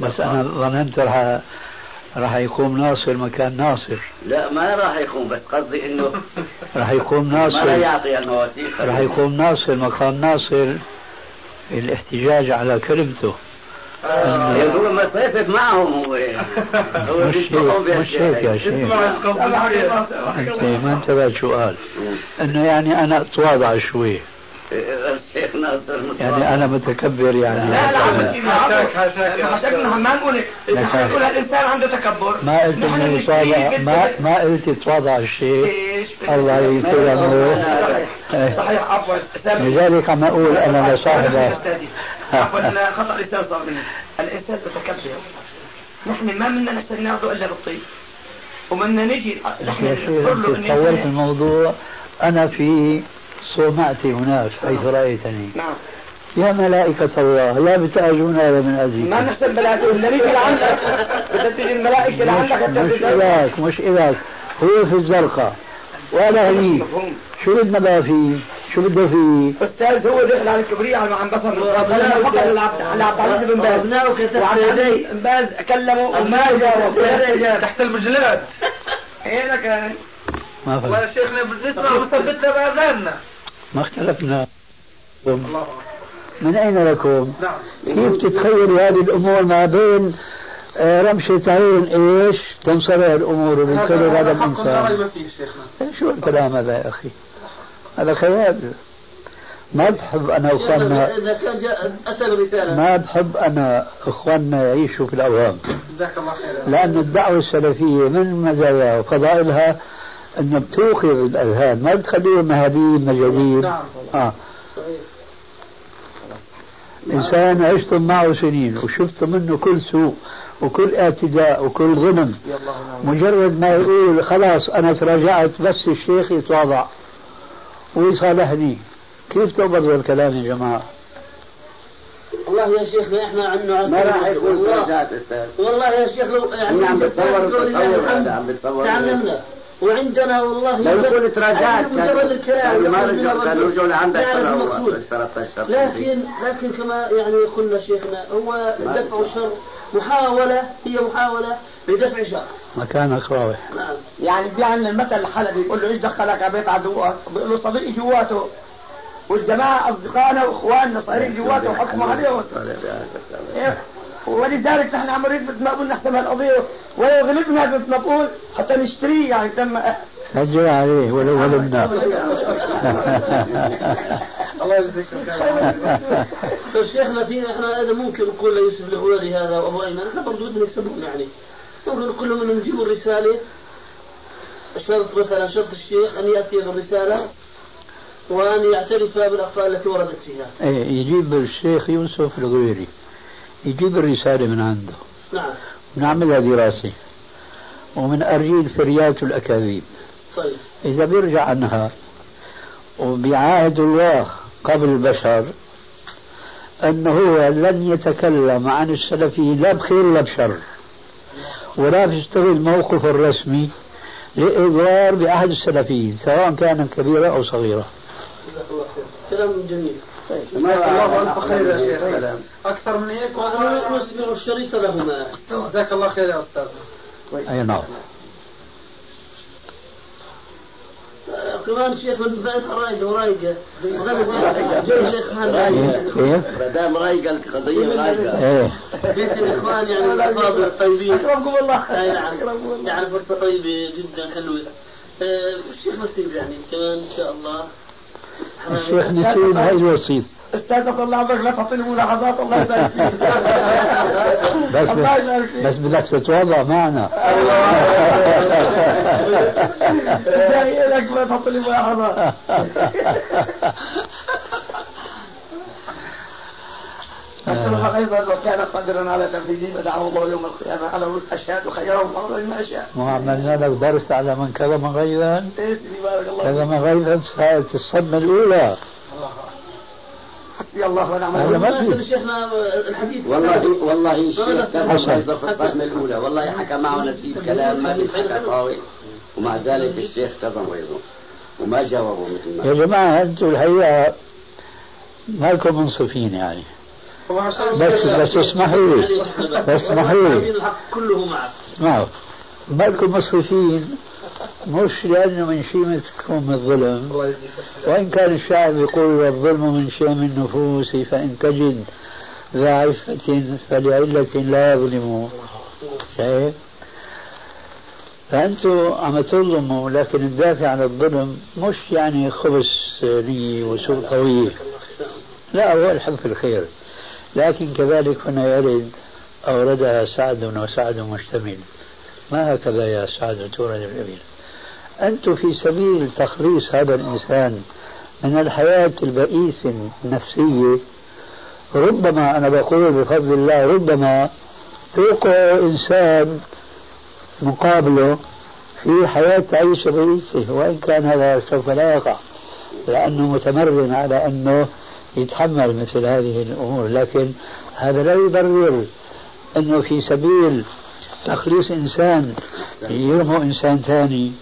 بس أنا ظننت راح راح يقوم ناصر مكان ناصر. لا ما راح يقوم بس قصدي إنه راح يقوم ما راح ناصر يعطي المواثيق راح يقوم ناصر مقام ناصر الاحتجاج على كلمته. آه، هو ما صيفت معهم هو. هو مش مش هيك يا شيخ انت ما انتبهت شو قال إنه يعني أنا أتواضع شوي. الشيخ ناصر يعني أنا متكبر يعني. لا لا عم حشكنا ما نقول نقول الإنسان عنده تكبر. ما قلت إنه يتواضع ما ما قلت يتواضع الشيء إيش الله يكرمه إيه. صحيح عفوا. لذلك عم أقول أنا لصاحبه. أستاذي. عفوا خطأ لسان صار مني الإنسان متكبر. نحن ما بدنا نحسن ناخذه إلا بالطيب. وبدنا نجي نحن يا شيخ نقول له الموضوع. أنا في صومعتي هناك حيث رأيتني. نعم. يا ملائكة الله لا بتأجون هذا من ما أجلكم نحسن ملائكة بدنا نيجي لعندك بدنا تيجي الملائكة لعندك مش, حتى مش تدرس. إذاك مش إذاك هو في الزرقاء. وأنا هنيك مفهوم. شو بدنا بقى فيه؟ شو بده فيه؟ أستاذ هو دخل على الكبرياء على عم بصر قال فقط على عبد العزيز بن باز. يدي بن باز كلمه وما جاوب. تحت المجلات. هنا كان. ما فهم. ولا شيخنا بنسمع وثبتنا بأذاننا. ما اختلفنا. من أين لكم؟ نعم. كيف تتخيل هذه الأمور ما بين آه، رمشة عين إيش تنصرع الأمور وبالكذب هذا شيخنا. شو الكلام هذا يا أخي؟ هذا خيال. ما بحب أنا أخواننا إذا كان جاء أتى برساله ما بحب أنا إخواننا يعيشوا في الأوهام. جزاك الله خير لأن الدعوة السلفية من مزاياها وفضائلها أنها بتوقظ الأذهان ما بتخليهم مهابيل مجانين نعم آه. إنسان عشتم معه سنين وشفتم منه كل سوء وكل اعتداء وكل ظلم. مجرد ما يقول خلاص أنا تراجعت بس الشيخ يتواضع. ويصالحني كيف تقبضوا الكلام يا جماعة؟ والله يا شيخنا إحنا عنه ما راح يكون والله, يا شيخ لو يعني عم التصور الحمد. هذا عم بتصور تعلمنا. وعندنا والله لو يكون تراجعت أنا مجرد الكلام كان ما الرجل. رجعوا لعندك لكن لكن كما يعني قلنا شيخنا هو دفع الشر محاولة هي محاولة لدفع شر. مكانك راوح نعم. يعني في عندنا المثل الحلبي يقول له إيش دخلك على بيت عدوك؟ بيقول له صديقي جواته. والجماعة أصدقائنا وإخواننا صايرين جواته وحكموا عليهم إيه؟ ولذلك نحن عم نريد مثل ما قلنا نحسم القضية ولو غلبنا مثل ما بقول حتى نشتريه يعني تم سجل عليه ولو غلبنا. الله يجزيك طيب شيخنا في إحنا هذا ممكن نقول ليوسف الهواري هذا وابو ايمن إحنا برضه بدنا نكسبهم يعني. ممكن نقول لهم انهم يجيبوا الرسالة. شرط مثلا شرط الشيخ أن يأتي بالرسالة وأن يعترف بالاخطاء التي وردت فيها. إيه يجيب الشيخ يوسف الغويري. يجيب الرسالة من عنده. نعم. نعملها دراسة. ومن أرجيل فريات الأكاذيب طيب. إذا بيرجع عنها وبيعاهد الله قبل البشر أنه هو لن يتكلم عن السلفيين لا بخير ولا بشر ولا بيستغل الموقف الرسمي لإضرار بأحد السلفيين سواء كان كبيرة أو صغيرة. جزاك الله خير. كلام جميل. الله ألف خير يا شيخ. أكثر من هيك نسمع الشريط لهما. جزاك الله خير يا أستاذ. أي نعم. آه، كمان شيخ من بعد رايقه ورايقه الاخوان رايقه كيف؟ ما دام رايقه القضية رايقه بيت الإخوان يعني الافاضل الطيبين أكرمكم الله أي نعم. يعني فرصة طيبة جدا. حلوة آه، الشيخ نسيب يعني كمان إن شاء الله. الشيخ نسيب هاي الوسيط. أستاذ الله عمرك لا تعطيني ملاحظات الله يبارك فيك. بس الله يبارك فيك. بس بدك تتواضع معنا. جاي لك ما تحط لي أصلها أيضا لو كان قادرا على تنفيذه فدعه الله يوم القيامة على رؤوس أشهاد وخيره الله بما شاء. وعملنا لك درس على من كلم غيظا بارك الله فيك. كلم غيظا ساءت الصدمة الأولى. حسبي الله ونعم هذا ما الوكيل. في. شيخنا الحديث. والله والله في الصدمة الأولى. والله حكى معه نسيب كلام ما بيتحكى طاوي. ومع ذلك الشيخ كظم غيظه وما جاوبه مثل يا ما جماعة أنتم الحقيقة مالكم منصفين يعني. بس بس اسمحوا لي. اسمحوا لي. كله معك اسمعوا مالكم مصرفين مش لأنه من شيمتكم الظلم. وإن كان الشاعر يقول والظلم من شيم النفوس فإن تجد ذا عفة فلعلة لا يظلم شايف فأنتم عم تظلموا لكن الدافع عن الظلم مش يعني خبث نية وسوء طويل لا هو الحب في الخير. لكن كذلك هنا يرد أوردها سعد وسعد مشتمل. ما هكذا يا سعد تورد الأمير أنتم في سبيل تخليص هذا الإنسان من الحياة البئيسة النفسية ربما أنا بقول بفضل الله ربما توقع إنسان مقابله في حياة تعيش بئيسة وإن كان هذا سوف لا يقع لأنه متمرن على أنه يتحمل مثل هذه الأمور لكن هذا لا يبرر أنه في سبيل تخليص إنسان يرموا إنسان ثاني.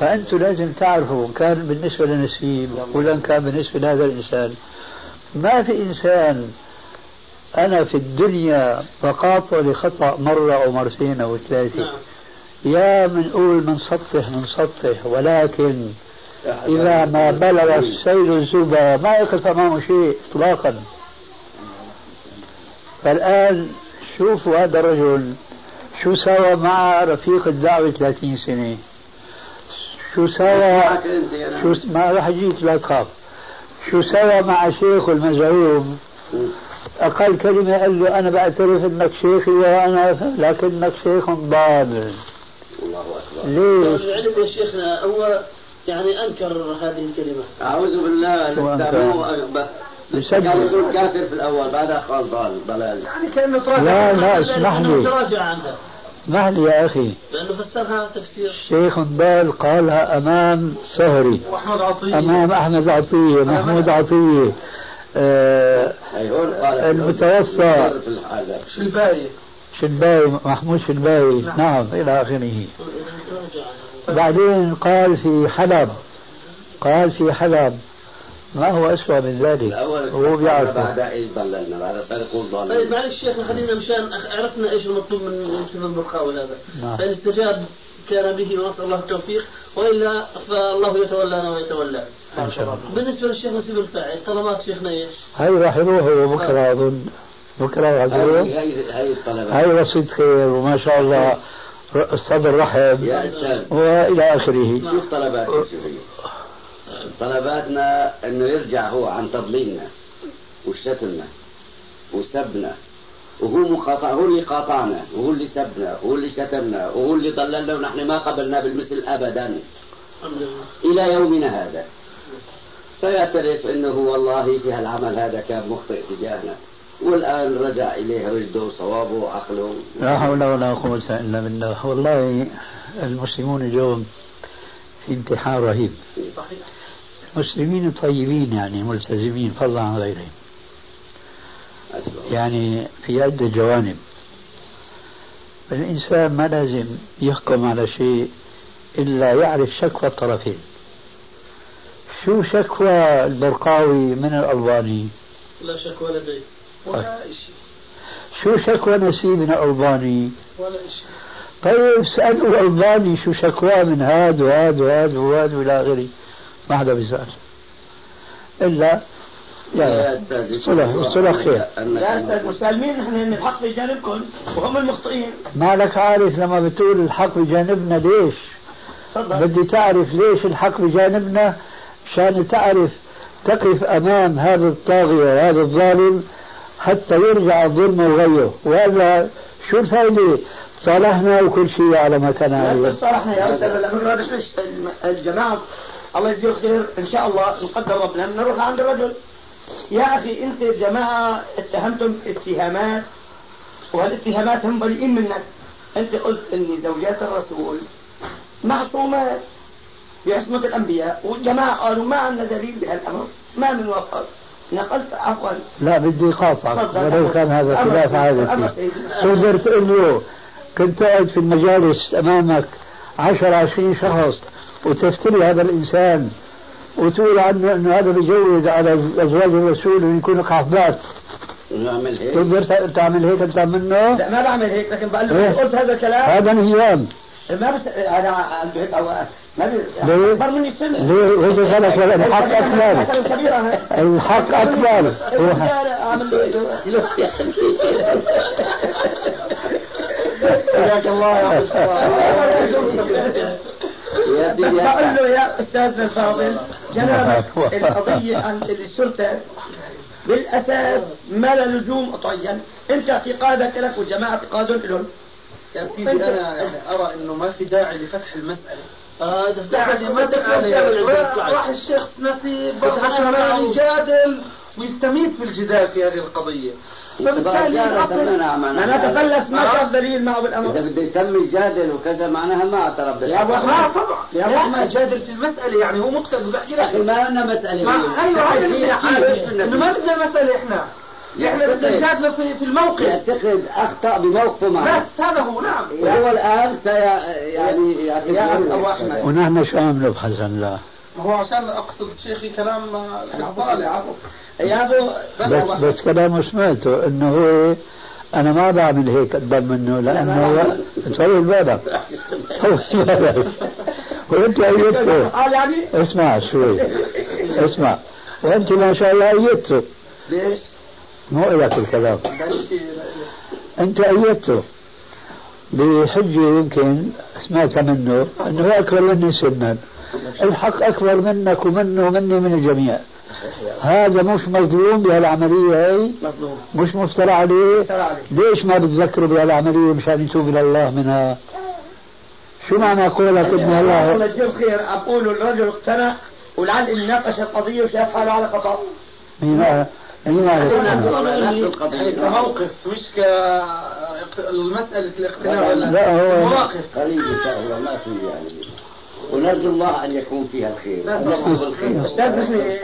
فأنتم لازم تعرفوا كان بالنسبة لنسيب ولا كان بالنسبة لهذا الإنسان. ما في إنسان أنا في الدنيا بقاطع لخطأ مرة أو مرتين أو ثلاثة. يا منقول من سطح من سطح ولكن إذا ما بلغ السيل الزبا ما يقف أمامه شيء إطلاقا. فالآن شوفوا هذا الرجل شو سوى مع رفيق الدعوة 30 سنة. شو سوى. شو ما راح اجيك لا تخاف شو سوى مع شيخه المزعوم. أقل كلمة قال له أنا بعترف أنك شيخي وأنا لكنك شيخ ضال الله أكبر. ليش؟ العلم يا شيخنا هو يعني أنكر هذه الكلمة. أعوذ بالله مسجل. كان يقول كافر في الأول بعدها قال ضال ضلال يعني كأنه تراجع لا لا اسمح لي. تراجع عنها اسمح لي يا أخي. لأنه فسرها تفسير. شيخ ضال قالها أمام سهري. وأحمد عطية. أمام أحمد عطية محمود عطية. آه أي هون قال المتوفى. شلباية. شلباي محمود شلباي نعم. إلى آخره. تراجع عنها بعدين قال في حلب قال في حلب ما هو أسوأ من ذلك؟ هو بيعرف بعدها إيش ضللنا؟ بعدها صار يقول طيب ضال معلش شيخنا خلينا مشان عرفنا إيش المطلوب من من المقاول هذا. نعم. فإن استجاب كان به ونسال الله التوفيق وإلا فالله يتولانا ويتولى. إن شاء الله. بالنسبة للشيخ نسيب الفاعل طلبات شيخنا إيش؟ هاي راح يروحوا بكرة أظن. بكرة راح يروح هاي هاي الطلبات. هاي وسيط خير وما شاء الله. ر- الصدر رحب يا أستاذ. وإلى آخره. شوف طلبات شوفي. طلباتنا إنه يرجع هو عن تضليلنا وشتمنا وسبنا. وهو مقاطع هو اللي قاطعنا وهو اللي سبنا وهو اللي شتمنا وهو اللي ضللنا ونحن ما قبلنا بالمثل ابدا. إلى يومنا هذا. فيعترف إنه والله في هالعمل هذا كان مخطئ تجاهنا. والآن رجع اليه رشده وصوابه وعقله لا حول ولا قوة إلا بالله. والله المسلمون اليوم في امتحان رهيب. صحيح مسلمين طيبين يعني ملتزمين فضلا عن غيرهم. يعني في عدة جوانب. الإنسان ما لازم يحكم على شيء إلا يعرف شكوى الطرفين. شو شكوى البرقاوي من الألباني؟ لا شك ولا دين ولا شيء شو شكوى نسيب من الألباني ولا شيء طيب سألوا الألباني شو شكواه من هاد وهاد وهاد وهاد وإلى آخره. ما حدا بيسأل. إلا يا يا أستاذ صلح خير يا أستاذ مسالمين نحن الحق في جانبكم وهم المخطئين. مالك عارف لما بتقول الحق بجانبنا ليش؟ تفضل. بدي تعرف ليش الحق بجانبنا عشان تعرف تقف أمام هذا الطاغية وهذا الظالم حتى يرجع الظلم وغيه. وإلا شو الفائدة صالحنا وكل شيء على ما كان لا عليه. صالحنا يا أستاذ الأمر نحن الجماعة. الله يجزيه خير إن شاء الله نقدر ربنا. نروح عند الرجل. يا أخي أنت الجماعة اتهمتم اتهامات والاتهامات هم بريئين منك. أنت قلت أن زوجات الرسول معصومات بعصمة الأنبياء والجماعة قالوا ما عندنا دليل بهالأمر. ما من وفق نقلت عفوا لا بدي قاطعك. ولو كان هذا خلاف. عادتي. تقدر تقول له كنت قاعد في المجالس أمامك 10 20 شخص وتفتري هذا الإنسان وتقول عنه إنه هذا بيجوز على أزواج الرسول ويكون قحبات نعمل هيك تقدر تعمل هيك أنت منه لا ما بعمل هيك لكن بقول إيه؟ له قلت هذا الكلام هذا نظام ما بس أنا عنده هيك أو ما ليه؟ أكبر مني سن ليه هيك غلط ولا الحق أكبر. كبيرة. الحق أكبر. هو اعمل له حياك الله يا بقول له يا استاذنا الفاضل. جنابك القضية عن الشرطه بالأساس ما لها لزوم قطعيا انت اعتقادك لك والجماعه اعتقادهم لهم يا سيدي أنا يعني أرى إنه ما في داعي لفتح المسألة. آه ده يعني ما راح الشيخ نسيب برضه يجادل ويستميت في الجدال في هذه القضية. فبالتالي أنا تفلس ما كان دليل معه إذا بالامر بده يتم يجادل وكذا معناها ما اعترف يا ابو. ما طبعا. يا أحمد. ما جادل في المسألة يعني هو مقتل بحكي لك ما لنا مسألة. ما أيوه هذا اللي إنه ما بدنا مسألة إحنا. إحنا بدنا نجادله في في الموقف. يعتقد أخطأ بموقفه معه بس هذا هو نعم. وهو الآن سي يعني يا ابو يعتبر احمد ونحن شو عم نبحث هلا ما هو عشان أقصد شيخي كلام طالع يا ابو بس بس كلامه سمعته إنه هو أنا ما بعمل هيك قدام منه لأنه هو طول بالك طول بالك وأنت أيدته. قال يعني؟ اسمع شوي. اسمع. وأنت ما شاء الله أيدته. ليش؟ مو لك الكلام أنت ايدته بحجه يمكن سمعتها منه أنه هو أكبر مني سنا. الحق أكبر منك ومنه ومني من الجميع. هذا مش مظلوم بهالعملية هي مظلوم. مش مفترى عليه؟ ليش ما بتذكروا بهالعملية مشان يتوب إلى الله منها؟ شو معنى قولك ان الله؟ الله خير أقول الرجل اقتنع ولعل إن ناقش القضية وشاف حاله على خطأ. مين؟ كموقف مش ك مسألة الاقتناع ولا لا هو مواقف قريب إن شاء الله ما في يعني. ونرجو الله أن يكون فيها الخير. أن يكون بالخير أستاذ نحن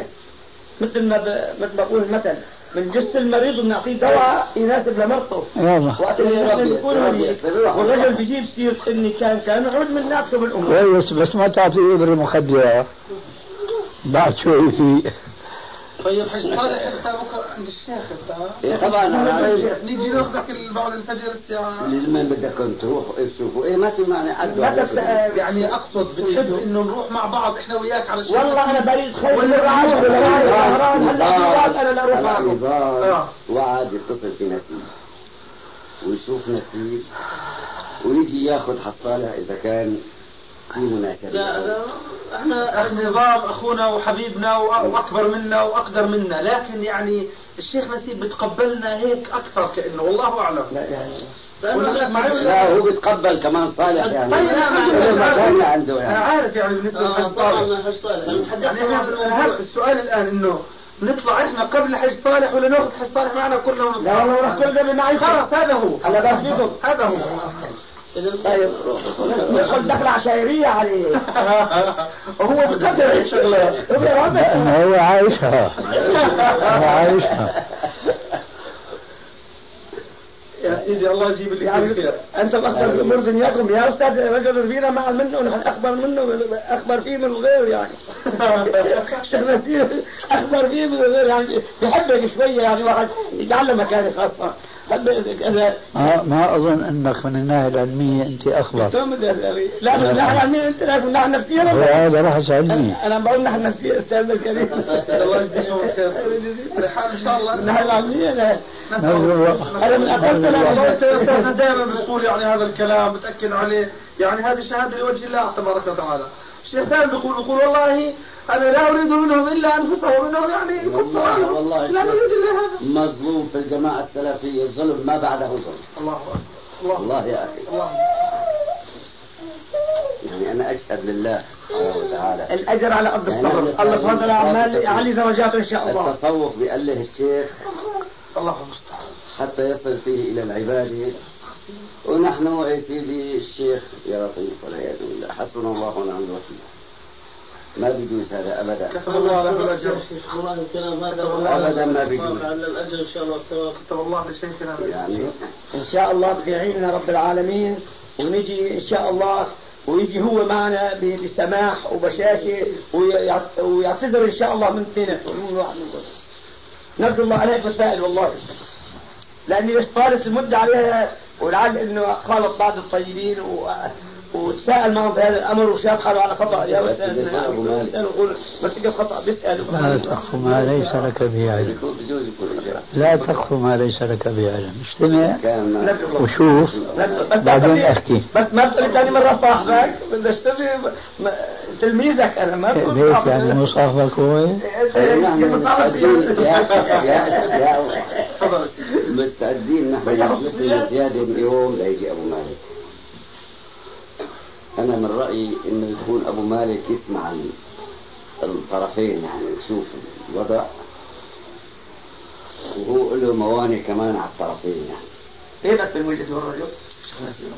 مثل ما ب... مثل ما بقول مثلا بنجس المريض وبنعطيه دواء يناسب لمرضه. وقت اللي مريض والرجل بيجيب سيرة إني كان كان نعود من ناقصه بالامور كويس بس ما تعطي إبرة مخدرة. بعد شوي في طيب حج طارق انت بكره عند الشيخ أنت. إيه طبعا نيجي ناخذك بعد الفجر الساعة لمن بدكم تروحوا تشوفوا إيه ما في معنى حد تبدأ يعني أقصد بتحب إنه نروح مع بعض إحنا وياك على الشيخ. والله أنا بريد خير ولا أنا لا أروح. معكم وعد يتصل في نسيب ويشوف نسيب ويجي ياخذ حصالة إذا كان لا لا إحنا النظام اخونا وحبيبنا واكبر منا واقدر منا لكن يعني الشيخ نسيب بتقبلنا هيك أكثر كإنه والله أعلم. معي ولا لا. هو بيتقبل كمان صالح يعني. طيب لا عندي عنده أنا يعني عارف يعني بالنسبة آه، للحج طارق طبعا حج صالح. أنا يعني إحنا السؤال الآن إنه نطلع إحنا قبل حج صالح ولا ناخذ حج صالح معنا كلنا؟ لا والله راح كل ده معي خلاص هذا هو. على بس هذا هو. طيب. ندخل دخلة عشائرية عليه وهو بقدر شغله لأنه هو عايشها هو عايشها يا سيدي الله يجيب اللي يعني يجيب خير انت باخبر بامور دنياكم يا أستاذ رجل فينا مع منه ونحن أخبر منه أخبر فيه من الغير يعني. أخبر فيه من الغير يعني. بيحبك شوية يعني واحد يجعل له مكانه خاصة. كذا. ما, ما أظن أنك من الناحية العلمية أنت أخبر. لا من نحن علميا أنت لا من نفسيا هو هذا بحث علمي أنا بقول نحن نفسيا استاذنا الكريم. ان شاء الله نحن العلمية لا. نرجو أنا من أقل دائما بتقول يعني هذا الكلام بتأكد عليه. يعني هذه شهادة لوجه الله تبارك وتعالى. الشيخ دائما بيقول بيقول والله أنا لا أريد منهم إلا أنفسهم إنهم يعني يكفوا عنهم والله لا نريد إلا هذا. مظلوم في الجماعة السلفية ظلم ما بعده ظلم. الله أكبر. الله والله يا أخي. الله يعني يعني أنا أشهد لله سبحانه وتعالى. الأجر على قد يعني الصبر. الله سبحانه وتعالى الله عمال. يعلي درجاته إن شاء الله. التصوف بأله الشيخ. الله المستعان. حتى يصل فيه إلى العبادة ونحن يا سيدي الشيخ يا لطيف والعياذ بالله. حسبنا الله ونعم الوكيل. ما بيجوز هذا أبدا. كتب الله له الأجر. والله الكلام هذا أبدا ما بيجوز على الأجر. إن شاء الله. كتب الله لشيخنا يعني إن شاء الله بده يعيننا رب العالمين. ونجي إن شاء الله ويجي هو معنا بسماح وبشاشة ويع- ويعتذر إن شاء الله من اثنين من واحد منكم. نرجو الله عليك مسائل والله. لأني طالت المدة عليها ولعل إنه خالط بعض الطيبين و... وتساءل معهم في هذا الأمر وشاف حاله على خطأ. يا. بسال ويقول مرتكب خطأ بيسأل. لا تقف ما ليس لك به علم. لا تقف ما ليس لك به علم. الله. وشوف. بعدين أحكي. بس ما تقول ثاني مرة صاحبك. بدي اشتري تلميذك أنا ما تقول ليش صاحبك. يعني هو؟ نحن مستعدين يا يا يا تفضل. مستعدين نحن نجلس زيادة من يوم ليجي أبو مالك. أنا من رأيي إنه يكون أبو مالك يسمع ال- الطرفين يعني يشوف الوضع. وهو له موانع كمان على الطرفين يعني. إيه بس الوجه والرجل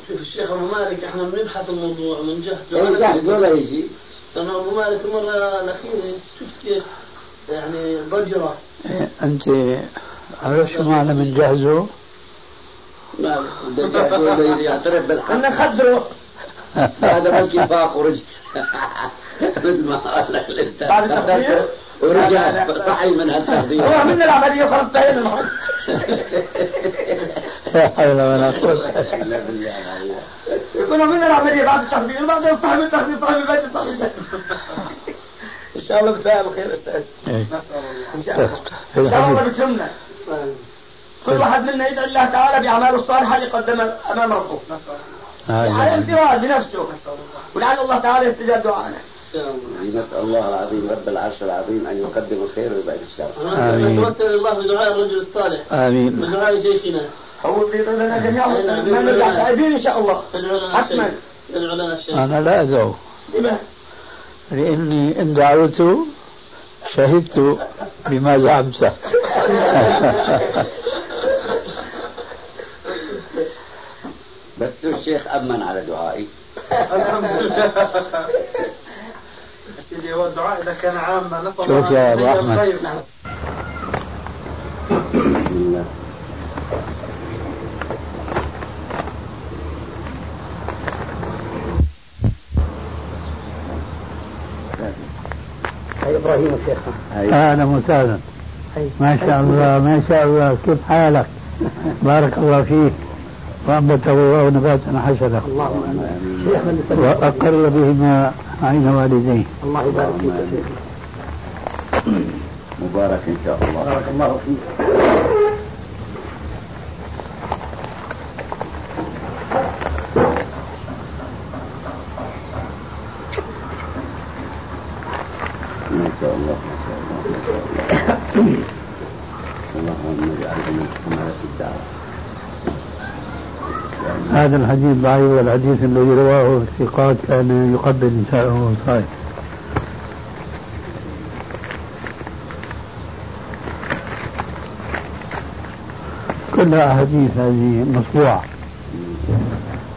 شوف الشيخ أبو مالك إحنا بنبحث الموضوع بنجهز إيه جاهز ولا يجي؟ لأنه أبو مالك المرة الأخيرة شفت كيف يعني ضجرة. أنت عرفت شو معنى من جهزه؟ ولا يعترف بالحق. بدنا نخدره هذا ممكن فاق ورجع مثل ما قال لك الانسان بعد التخدير؟ ورجع. صحي من هو هالتخدير عملنا العملية وخلص انتهينا المحل لا حول ولا قوة. لا بالله عليك. يكون عملنا العملية بعد التخدير بعدين صاحب التخدير صاحب البيت صاحب البيت إن شاء الله بسائل خير أستاذ. إيه. إن شاء الله. إن شاء الله الحديث بكرمنا كل واحد منا يدعي الله تعالى بأعماله الصالحة اللي قدمها أمام ربه. على هذا انفراد بنفسه. ولعل الله تعالى يستجاب دعاءنا نسأل الله العظيم رب العرش العظيم أن يقدم الخير ويبعد الشر. آمين. نتوسل الله بدعاء الرجل الصالح. آمين. بدعاء شيخنا. هو بيرضى لنا جميعا ما نرجع تائبين إن شاء الله. حتما. ادعو لنا الشيخ أنا لا أدعو. لما؟ لأني إن دعوت شهدت بما زعمته بس الشيخ أمن على دعائي. الحمد لله سيدي هو الدعاء اذا كان عاما شوف الله يا أبو أحمد. بسم الله هاي إبراهيم شيخنا أهلا وسهلا. ما شاء الله ما شاء الله. كيف حالك؟ بارك الله فيك. وأنبته الله نباتا شيخنا سلم. وأقر بهما عين والديه. الله يبارك فيك يا شيخ. مبارك إن شاء الله. بارك الله فيك ما شاء الله ما شاء الله ما شاء الله اللهم اجعله من حملة الدعوة هذا الحديث ضعيف والحديث الذي رواه الثقات كان يقبل نساءه صائم كلها أحاديث هذه مطبوعة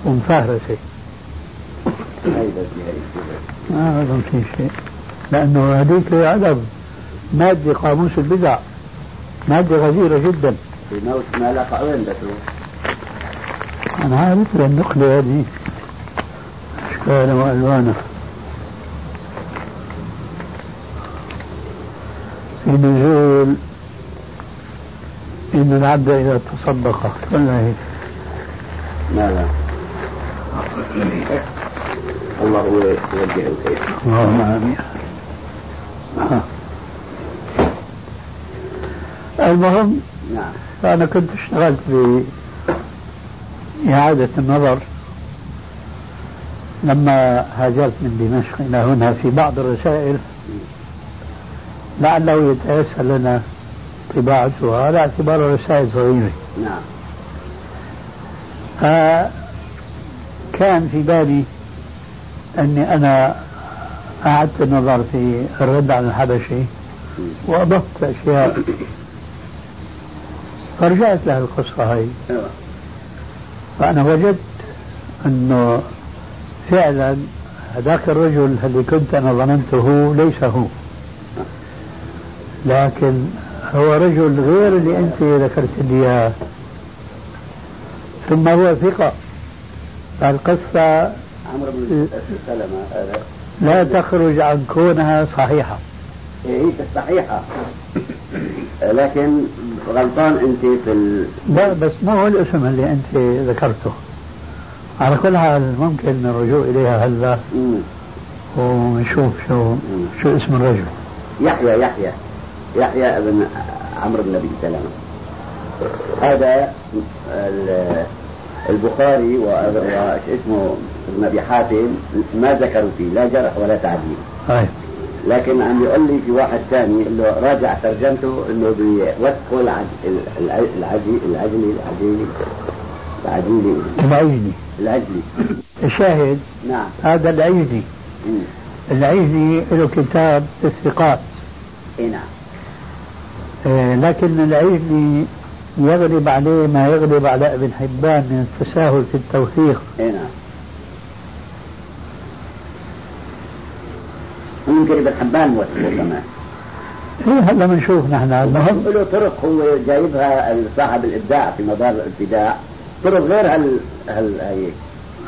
ومفهرسة. ما أظن في شيء. لأنه هذيك أدب. مادة قاموس البدع. مادة غزيرة جدا. في موت ما لقى وين بتروح؟ أنا عارف النقلة هذه أشكال وألوانها في نزول إن العبد إذا تصدق. ولا هيك ماذا؟ الله هو يوجه الخير. اللهم آمين. المهم نعم. أنا كنت اشتغلت بإعادة النظر لما هاجرت من دمشق إلى هنا في بعض الرسائل لعله يتيسر لنا طباعتها على اعتبار رسائل صغيرة. نعم. آه، كان في بالي أني أنا أعدت النظر في الرد على الحبشي وأضفت أشياء. فرجعت له القصة هاي. أيوة. فأنا وجدت أنه فعلا هذاك الرجل اللي كنت أنا ظننته ليس هو. لكن هو رجل غير اللي أنت ذكرت لي إياه. ثم هو ثقة. القصة عمرو بن سلمة هذا لا تخرج عن كونها صحيحة. هي صحيحة لكن غلطان أنت في ال... لا بس ما هو الاسم اللي أنت ذكرته. على كل حال ممكن الرجوع إليها هلأ مم. ونشوف شو شو اسم الرجل. يحيى يحيى. يحيى بن عمرو بن أبي هذا ال- البخاري و- اسمه ابن أبي حاتم ما ذكروا فيه لا جرح ولا تعديل. طيب. لكن عم يقول لي في واحد ثاني إنه راجع ترجمته إنه بيوثقوا العج... الع- العجي العجلي العجيلي العجيلي العيني العجلي. الشاهد. نعم. هذا العيني مم. العيني له كتاب الثقات. اي نعم. آه، لكن العيني يغلب عليه ما يغلب على ابن حبان من التساهل في التوثيق. اي نعم. ممكن ابن حبان موثقه كمان إيه هلا بنشوف نحن المهم له طرق هو جايبها صاحب الإبداع في مدار الابتداع. طرق غير هال هال هي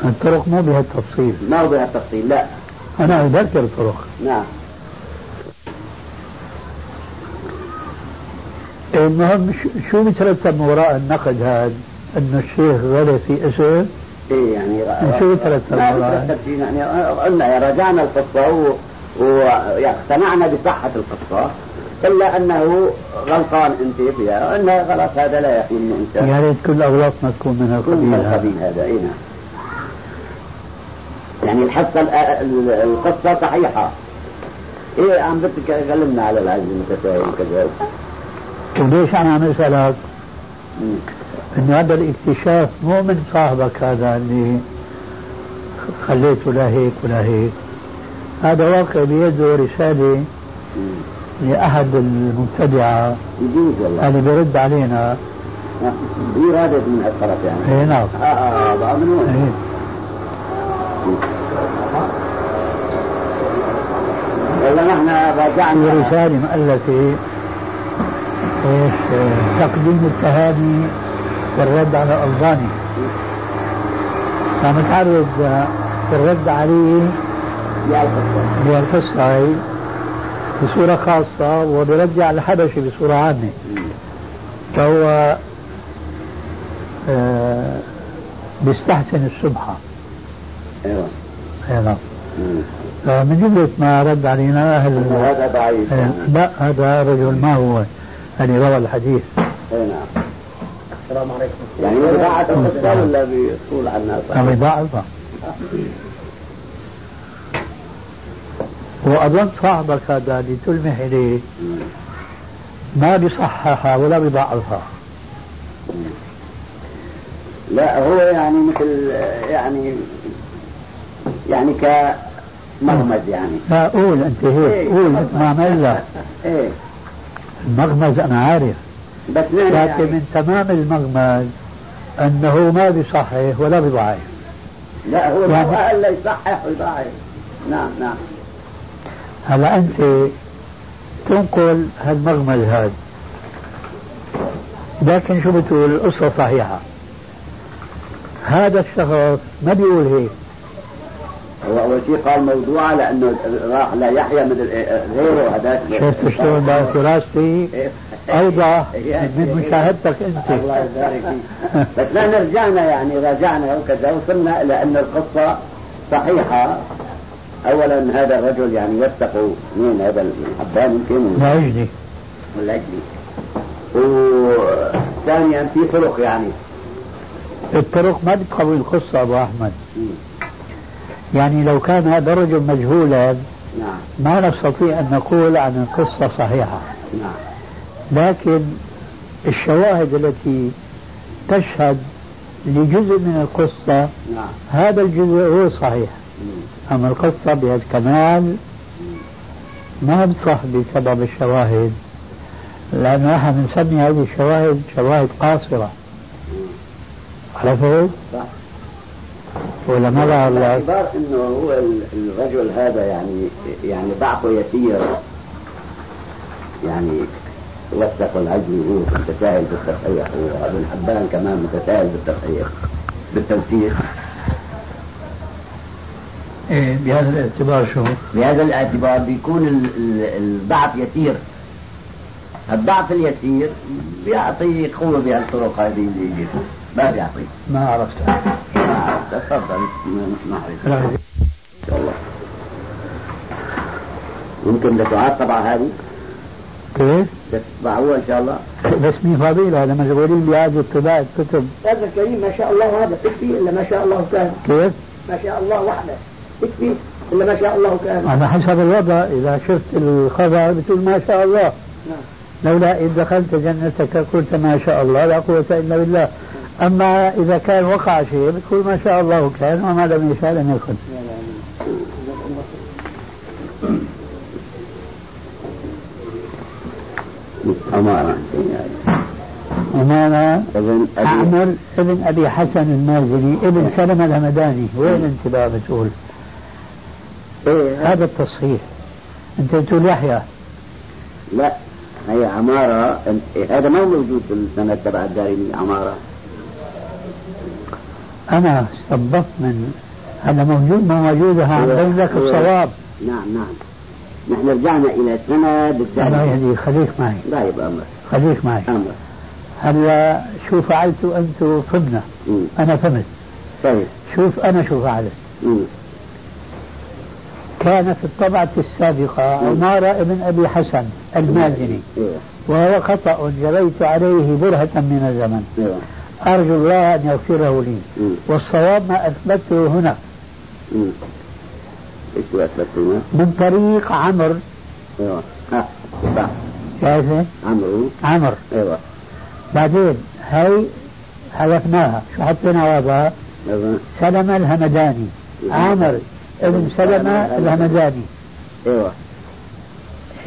الطرق مو بهالتفصيل ما هو بها التفصيل لا. أنا أذكر طرق. نعم. المهم ش- شو بيترتب من وراء النقد هذا إنه الشيخ غلط في اسم إيه يعني شو بيترتب وراء؟ بيترتب شيء يعني قلنا رجعنا القصة و- واقتنعنا بصحة القصة إلا أنه غلطان أنت فيها أنه خلاص هذا لا يحمل من إنسان. يا ريت كل اغلاطنا تكون من كل من القبيل هذا القبيل هذا نعم. يعني الحصة ال- ال- القصة صحيحة. إيه عم بدك كلمنا على العجز المتساهل وكذا وليش أنا عم اسالك مم. انه هذا الاكتشاف مو من صاحبك هذا اللي خليته لا هيك ولا هيك. هذا واقع بيده رسالة. لأحد المبتدعة. اللي بيرد علينا. هي رادت من هالطرف يعني. اي نعم. آه آه آه من وين؟ إيه. والله نحن راجعنا. رسالة مؤلفة. إيش آه، تقديم التهاني والرد على الألباني فمتعرض آه، في الرد عليه بهالقصة هي بصورة خاصة وبرجع الحبشي بصورة عامة. فهو آه، بيستحسن السبحة أيوه. نعم مم. فمن جملة ما رد علينا أهل هذا ضعيف. آه، لا هذا رجل ما هو اللي روى الحديث. أي نعم. السلام عليكم. يعني بضاعة ولا بيطول عنا أو ضعفة وأظن صاحبك هذا اللي تلمح إليه. ما بيصححها ولا بيضعفها. لا هو يعني مثل يعني يعني كمغمز يعني. لا قول أنت هيك قول مثل ما عمل إيه. المغمز أنا عارف. بس نحن لكن يعني من تمام المغمز أنه ما بيصحح ولا بيضعف. لا هو يعني- يعني قال لا يصحح ويضاعف نعم نعم. هلا أنت تنقل هالمغمز هذا لكن شو بتقول؟ القصة صحيحة. هذا الشخص ما بيقول هيك. هو أول شيء قال موضوعه لأنه راح لا يحيى من غيره هذاك. شفت شلون بقى دراستي؟ يعني- من مشاهدتك أنت. الله يبارك فيك. بس نحن رجعنا يعني راجعنا وكذا وصلنا إلى أن القصة صحيحة. اولا هذا الرجل يعني وثقوا مين هذا الحبان يمكن؟ يجني والعجلي وثانيا في طرق يعني. الطرق ما بتقوي القصة أبو أحمد. يعني لو كان هذا الرجل مجهولا نعم. ما نستطيع أن نقول عن القصة صحيحة. نعم. لكن الشواهد التي تشهد لجزء من القصة نعم. هذا الجزء هو صحيح. مم. أما القصة بهالكمال ما بصح بسبب الشواهد. لأن نحن بنسمي هذه الشواهد شواهد قاصرة. عرفت؟ صح. ولا ما باعتبار إنه هو ال- الرجل هذا يعني يعني ضعفه يسير. يعني وثق العجل هو متساهل بالتصحيح وابن حبان كمان متساهل بالتصحيح بالتوثيق إيه بهذا الاعتبار شو؟ بهذا الاعتبار بيكون ال- ال- الضعف يسير. الضعف اليسير بيعطي قوة بهالطرق هذه اللي جيتها ما بيعطي. ما عرفتها تفضل. نسمع لا، إن شاء الله. يمكن لتعاد طبعا هذه؟ كيف؟ تطبعوها إن شاء الله؟ بس مين فاضي هذا مشغولين بإعادة طباعة كتب هذا الكريم ما شاء الله هذا تكفي إلا ما شاء الله كان. كيف؟ ما شاء الله وحده تكفي إلا ما شاء الله كان. على حسب الوضع إذا شفت الخبر بتقول ما شاء الله. نعم. لولا إذ دخلت جنتك قلت ما شاء الله لا قوة إلا بالله. أما إذا كان وقع شيء بتقول ما شاء الله كان وما لم يشاء لم يكن. أمارة أمانة. ابن أبي أعمر ابن أبي حسن المازني ابن سلمة الهمداني. وين أنت بقى بتقول؟ إيه. هذا التصحيح. أنت بتقول يحيى. لا هي عمارة. هذا ما موجود في السند تبع الدارمي عمارة. أنا استنبطت من هذا موجود ما موجود لك هو- الصواب نعم نعم. نحن رجعنا إلى سند الله الدارمي يهديك خليك معي. لا يبقى أمر. خليك معي. أمر. هلا شو فعلتوا أنتم فهمنا. أنا فهمت. طيب شوف أنا شو فعلت مم. كان في الطبعة السابقة عمارة ابن أبي حسن المازني. وهو خطأ جريت عليه برهة من الزمن. أرجو الله أن يغفره لي. والصواب ما أثبته هنا. إيش اثبتونا؟ من طريق عمرو. أيوه. ها صح. شايفه؟ عمرو. عمرو. أيوه. بعدين هي حذفناها شو حطينا وراها أيوه. سلمة الهمداني. عامر ابن سلمة الهمداني. أيوه.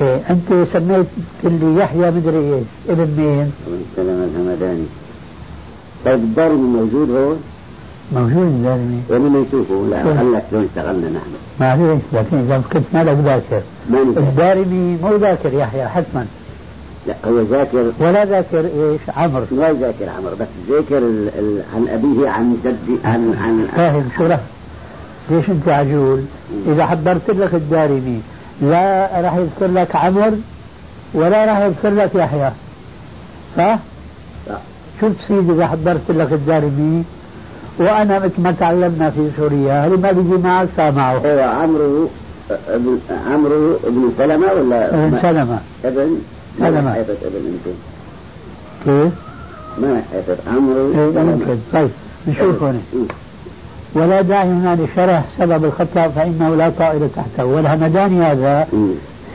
إيه أنت سميت اللي يحيى مدري إيش؟ ابن مين؟ ابن سلمة الهمداني. طيب الدارمي موجود هو؟ موجود الدارمي ومن نشوفه لا شو؟ هلا شلون اشتغلنا نحن. ما فيش لكن إذا كنت مالك ذاكر الدارمي مو ذاكر يحيى حتما. لا هو ذاكر. ولا ذاكر إيش عمرو. ما يذاكر عمر بس ذاكر ال... ال... عن أبيه عن جدي عن عن فاهم شو رح ليش أنت عجول؟ إذا حضرت لك الدارمي لا راح يذكر لك عمر ولا راح يذكر لك يحيى. صح؟ صح. شو تصير إذا حضرت لك الدارمي؟ وأنا مثل ما تعلمنا في سوريا. اللي ما بيجي معك؟ سامعه. أيوه عمرو ابن عمرو ابن سلمة ولا ابن ما- سلمة. ابن؟ حيث ابن انت كيف؟ ما حيث عمرو إيه،. ممكن طيب نشوف هنا مم. ولا داعي هنا لشرح سبب الخطأ فإنه لا طائل تحته. والهمداني هذا.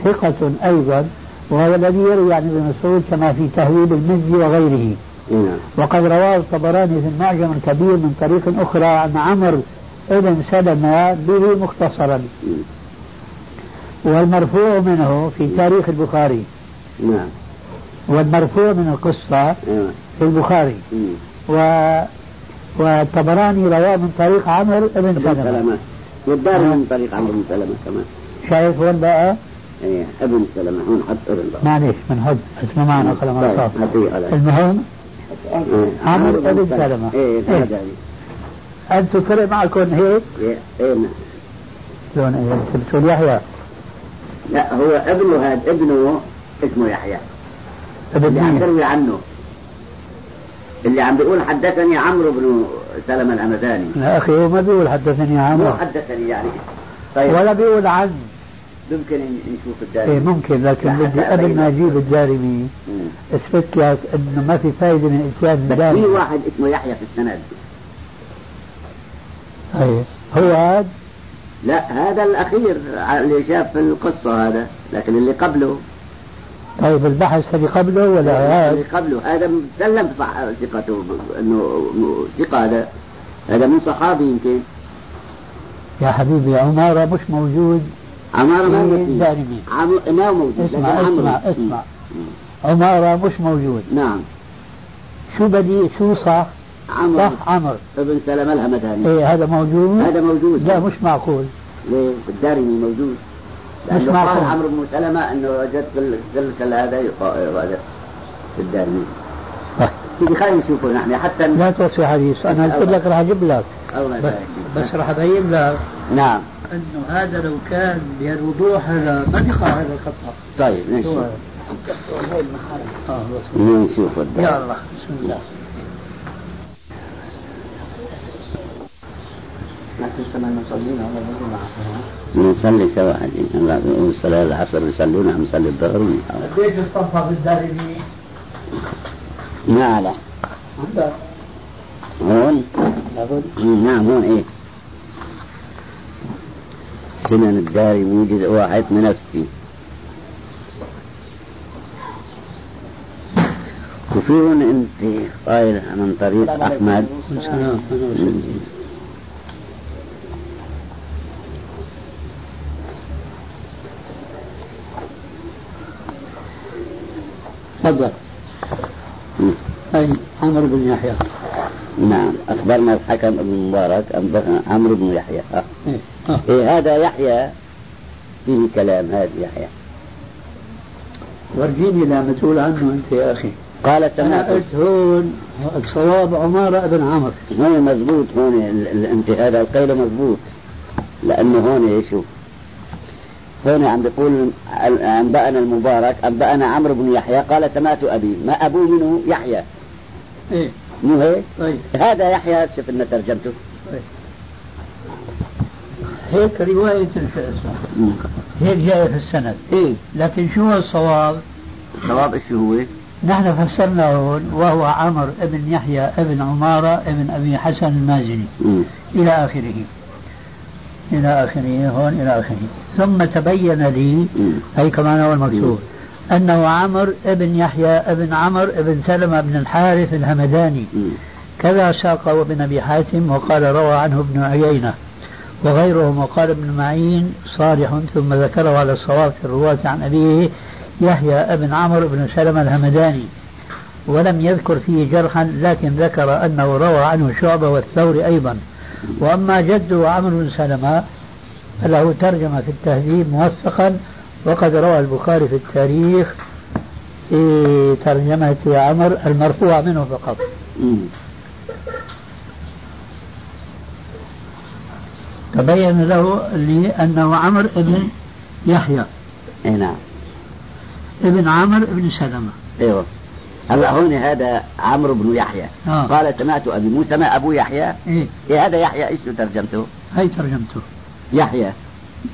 ثقة أيضا وهو الذي يروي عن ابن مسعود كما في تهذيب المزي وغيره. وقد رواه الطبراني في المعجم الكبير من طريق أخرى عن عمرو بن سلمة به مختصرا. والمرفوع منه في تاريخ البخاري. نعم. والمرفوع من القصة أيوه. في البخاري. و والطبراني رواه من طريق عمرو بن ابن سلمة. والدار من طريق عمرو بن سلمة كمان. شايف وين بقى؟ إيه ابن سلمة هون حط ابن معلش من حد اسمه معنا قلم طيب المهم. عمرو بن سلمة. إيه إيه. أنتم فرق معكم هيك؟ إيه إيه نعم. شلون إيه؟ يحيى؟ لا هو ابنه هذا ابنه اسمه يحيى. ابن اللي عم؟ تروي عنه. اللي عم بيقول حدثني عمرو بن سلمة الهمداني يا أخي هو ما بيقول حدثني عمرو. حدثني يعني. طيب. ولا بيقول عن. يمكن نشوف إيه الدارمي. ممكن لكن بدي قبل ما. أجيب الدارمي. أثبت لك إنه ما في فائده من اتيان بس في الدارمي واحد اسمه يحيى في السند. طيب. هو هذا؟ لا هذا الأخير اللي شاف القصة هذا لكن اللي قبله. طيب البحث اللي قبله ولا هذا؟ اللي قبله هذا مسلم صح ثقته انه ثقة هذا. هذا من صحابي يمكن. يا حبيبي عمارة مش موجود. عمارة ما موجود. عم... ما موجود. اسمع عمرو. اسمع اسمع. عمارة مش موجود. نعم. شو بدي شو صح؟ عمرو صح عمر. ابن سلمة الهمداني إيه هذا موجود؟ هذا موجود. لا مش معقول. ليه؟ الدارمي موجود. مش لأنه معقول. قال عمرو بن سلمة إنه وجدت هذا يقا- هذا في الدارمي. طيب. سيدي خلينا نشوفه نحن. حتى لا توصي حديث. أنا قلت لك راح أجيب لك. الله بس, يبارك فيك. بس راح ابين لك. نعم. أنه هذا لو كان بهالوضوح هذا ما بيقع هذا الخطا طيب شو نشوف نشوف. يا الله بسم الله. نصلي سوا صلاة العصر يصلون عم يصلي الظهر. الصفحه في الدارمي؟ ما على. هون. نعم هون إيه. سنن الدارمي جزء واحد من نفسي. وفي هون انت قايل من طريق أحمد. تفضل. مم. أي عمرو بن يحيى. نعم. أخبرنا الحكم بن مبارك انبأنا عمرو بن يحيى. آه. إيه. آه. إيه هذا يحيى. فيه كلام هذا يحيى. ورجيني لما تقول عنه أنت يا أخي. قال سمعت. قلت هون الصواب عمارة بن عمرو. هون مزبوط هون أنت هذا القيل مزبوط لأنه هون شوف. هون عم بيقول أنبأنا المبارك أنبأنا عمرو بن يحيى. قال سمعت أبي ما ابوه منه يحيى. إيه. مو هيك؟ طيب هذا يحيى شوف لنا ترجمته هيك رواية مم. هيك جاية في السند إيه لكن شو هو الصواب؟ الصواب إيش هو؟ نحن فسرنا هون وهو عمرو ابن يحيى ابن عمارة ابن أبي حسن المازني مم. إلى آخره إلى آخره هون إلى آخره ثم تبين لي مم. هي كمان هو المكتوب أنه عمرو ابن يحيى ابن عمرو ابن سلمة بن الحارث الهمداني. كذا ساقه ابن أبي حاتم وقال روى عنه ابن عيينة وغيرهم. وقال ابن معين صالح ثم ذكره على الصواب في الرواة عن أبيه يحيى ابن عمرو بن سلمة الهمداني. ولم يذكر فيه جرحا لكن ذكر أنه روى عنه شعبة والثوري أيضا. وأما جده عمرو بن سلمة فله ترجمة في التهذيب موثقا وقد روى البخاري في التاريخ في ترجمة عمر المرفوع منه فقط. تبين له لي أنه عمرو بن يحيى. اي نعم. ابن عمرو بن سلمة. أيوه. هلا هون هذا عمرو بن يحيى. آه. قال سمعت أبي مو سمع أبو يحيى؟ إيه. إيه هذا يحيى إيش ترجمته؟ هي ترجمته. يحيى.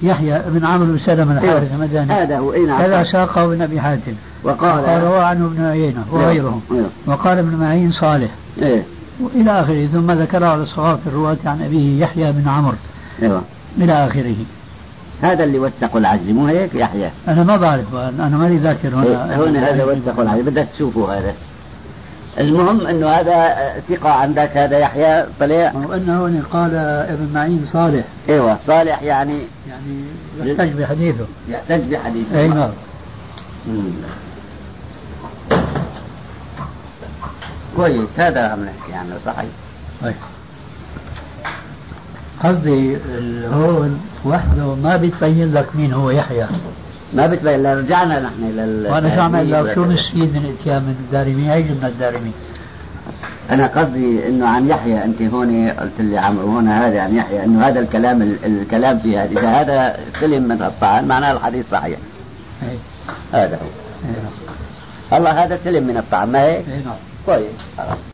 يحيى بن عمرو بن سلمة الحارث المدني. هذا هو إي نعم. كذا صح. ساقه ابن أبي حاتم. وقال قال روى عنه ابن عيينة وغيرهم. إيه. وقال ابن معين صالح. إيه. وإلى آخره ثم ذكره على الصواب في الرواة عن أبيه يحيى بن عمرو. أيوه. إلى آخره. هذا اللي وثقوا العجل مو هيك يحيى. أنا ما بعرف أنا ماني ذاكر إيه، هنا هذا وثقوا العجل بدك تشوفوا هذا. المهم انه هذا ثقة عندك هذا يحيى طلع وأنه هون قال ابن معين صالح. إيوه صالح يعني يعني يحتج بحديثه. يحتج بحديثه. أي نعم. كويس هذا عم نحكي عنه صحيح. طيب. قصدي هون وحده ما بتبين لك مين هو يحيى. ما بتبين لا رجعنا نحن لل وأنا شو اعمل لك شو نستفيد من اتيان من الدارمي هي جبنا الدارمي؟ أنا قصدي إنه عن يحيى أنت هون قلت لي عمرو هون هذا عن يحيى إنه هذا الكلام الكلام في هذا إذا هذا سلم من الطعن معناه الحديث صحيح. اي هذا هو. نعم الله هذا سلم من الطعن ما هيك؟ اي نعم. كويس خلاص.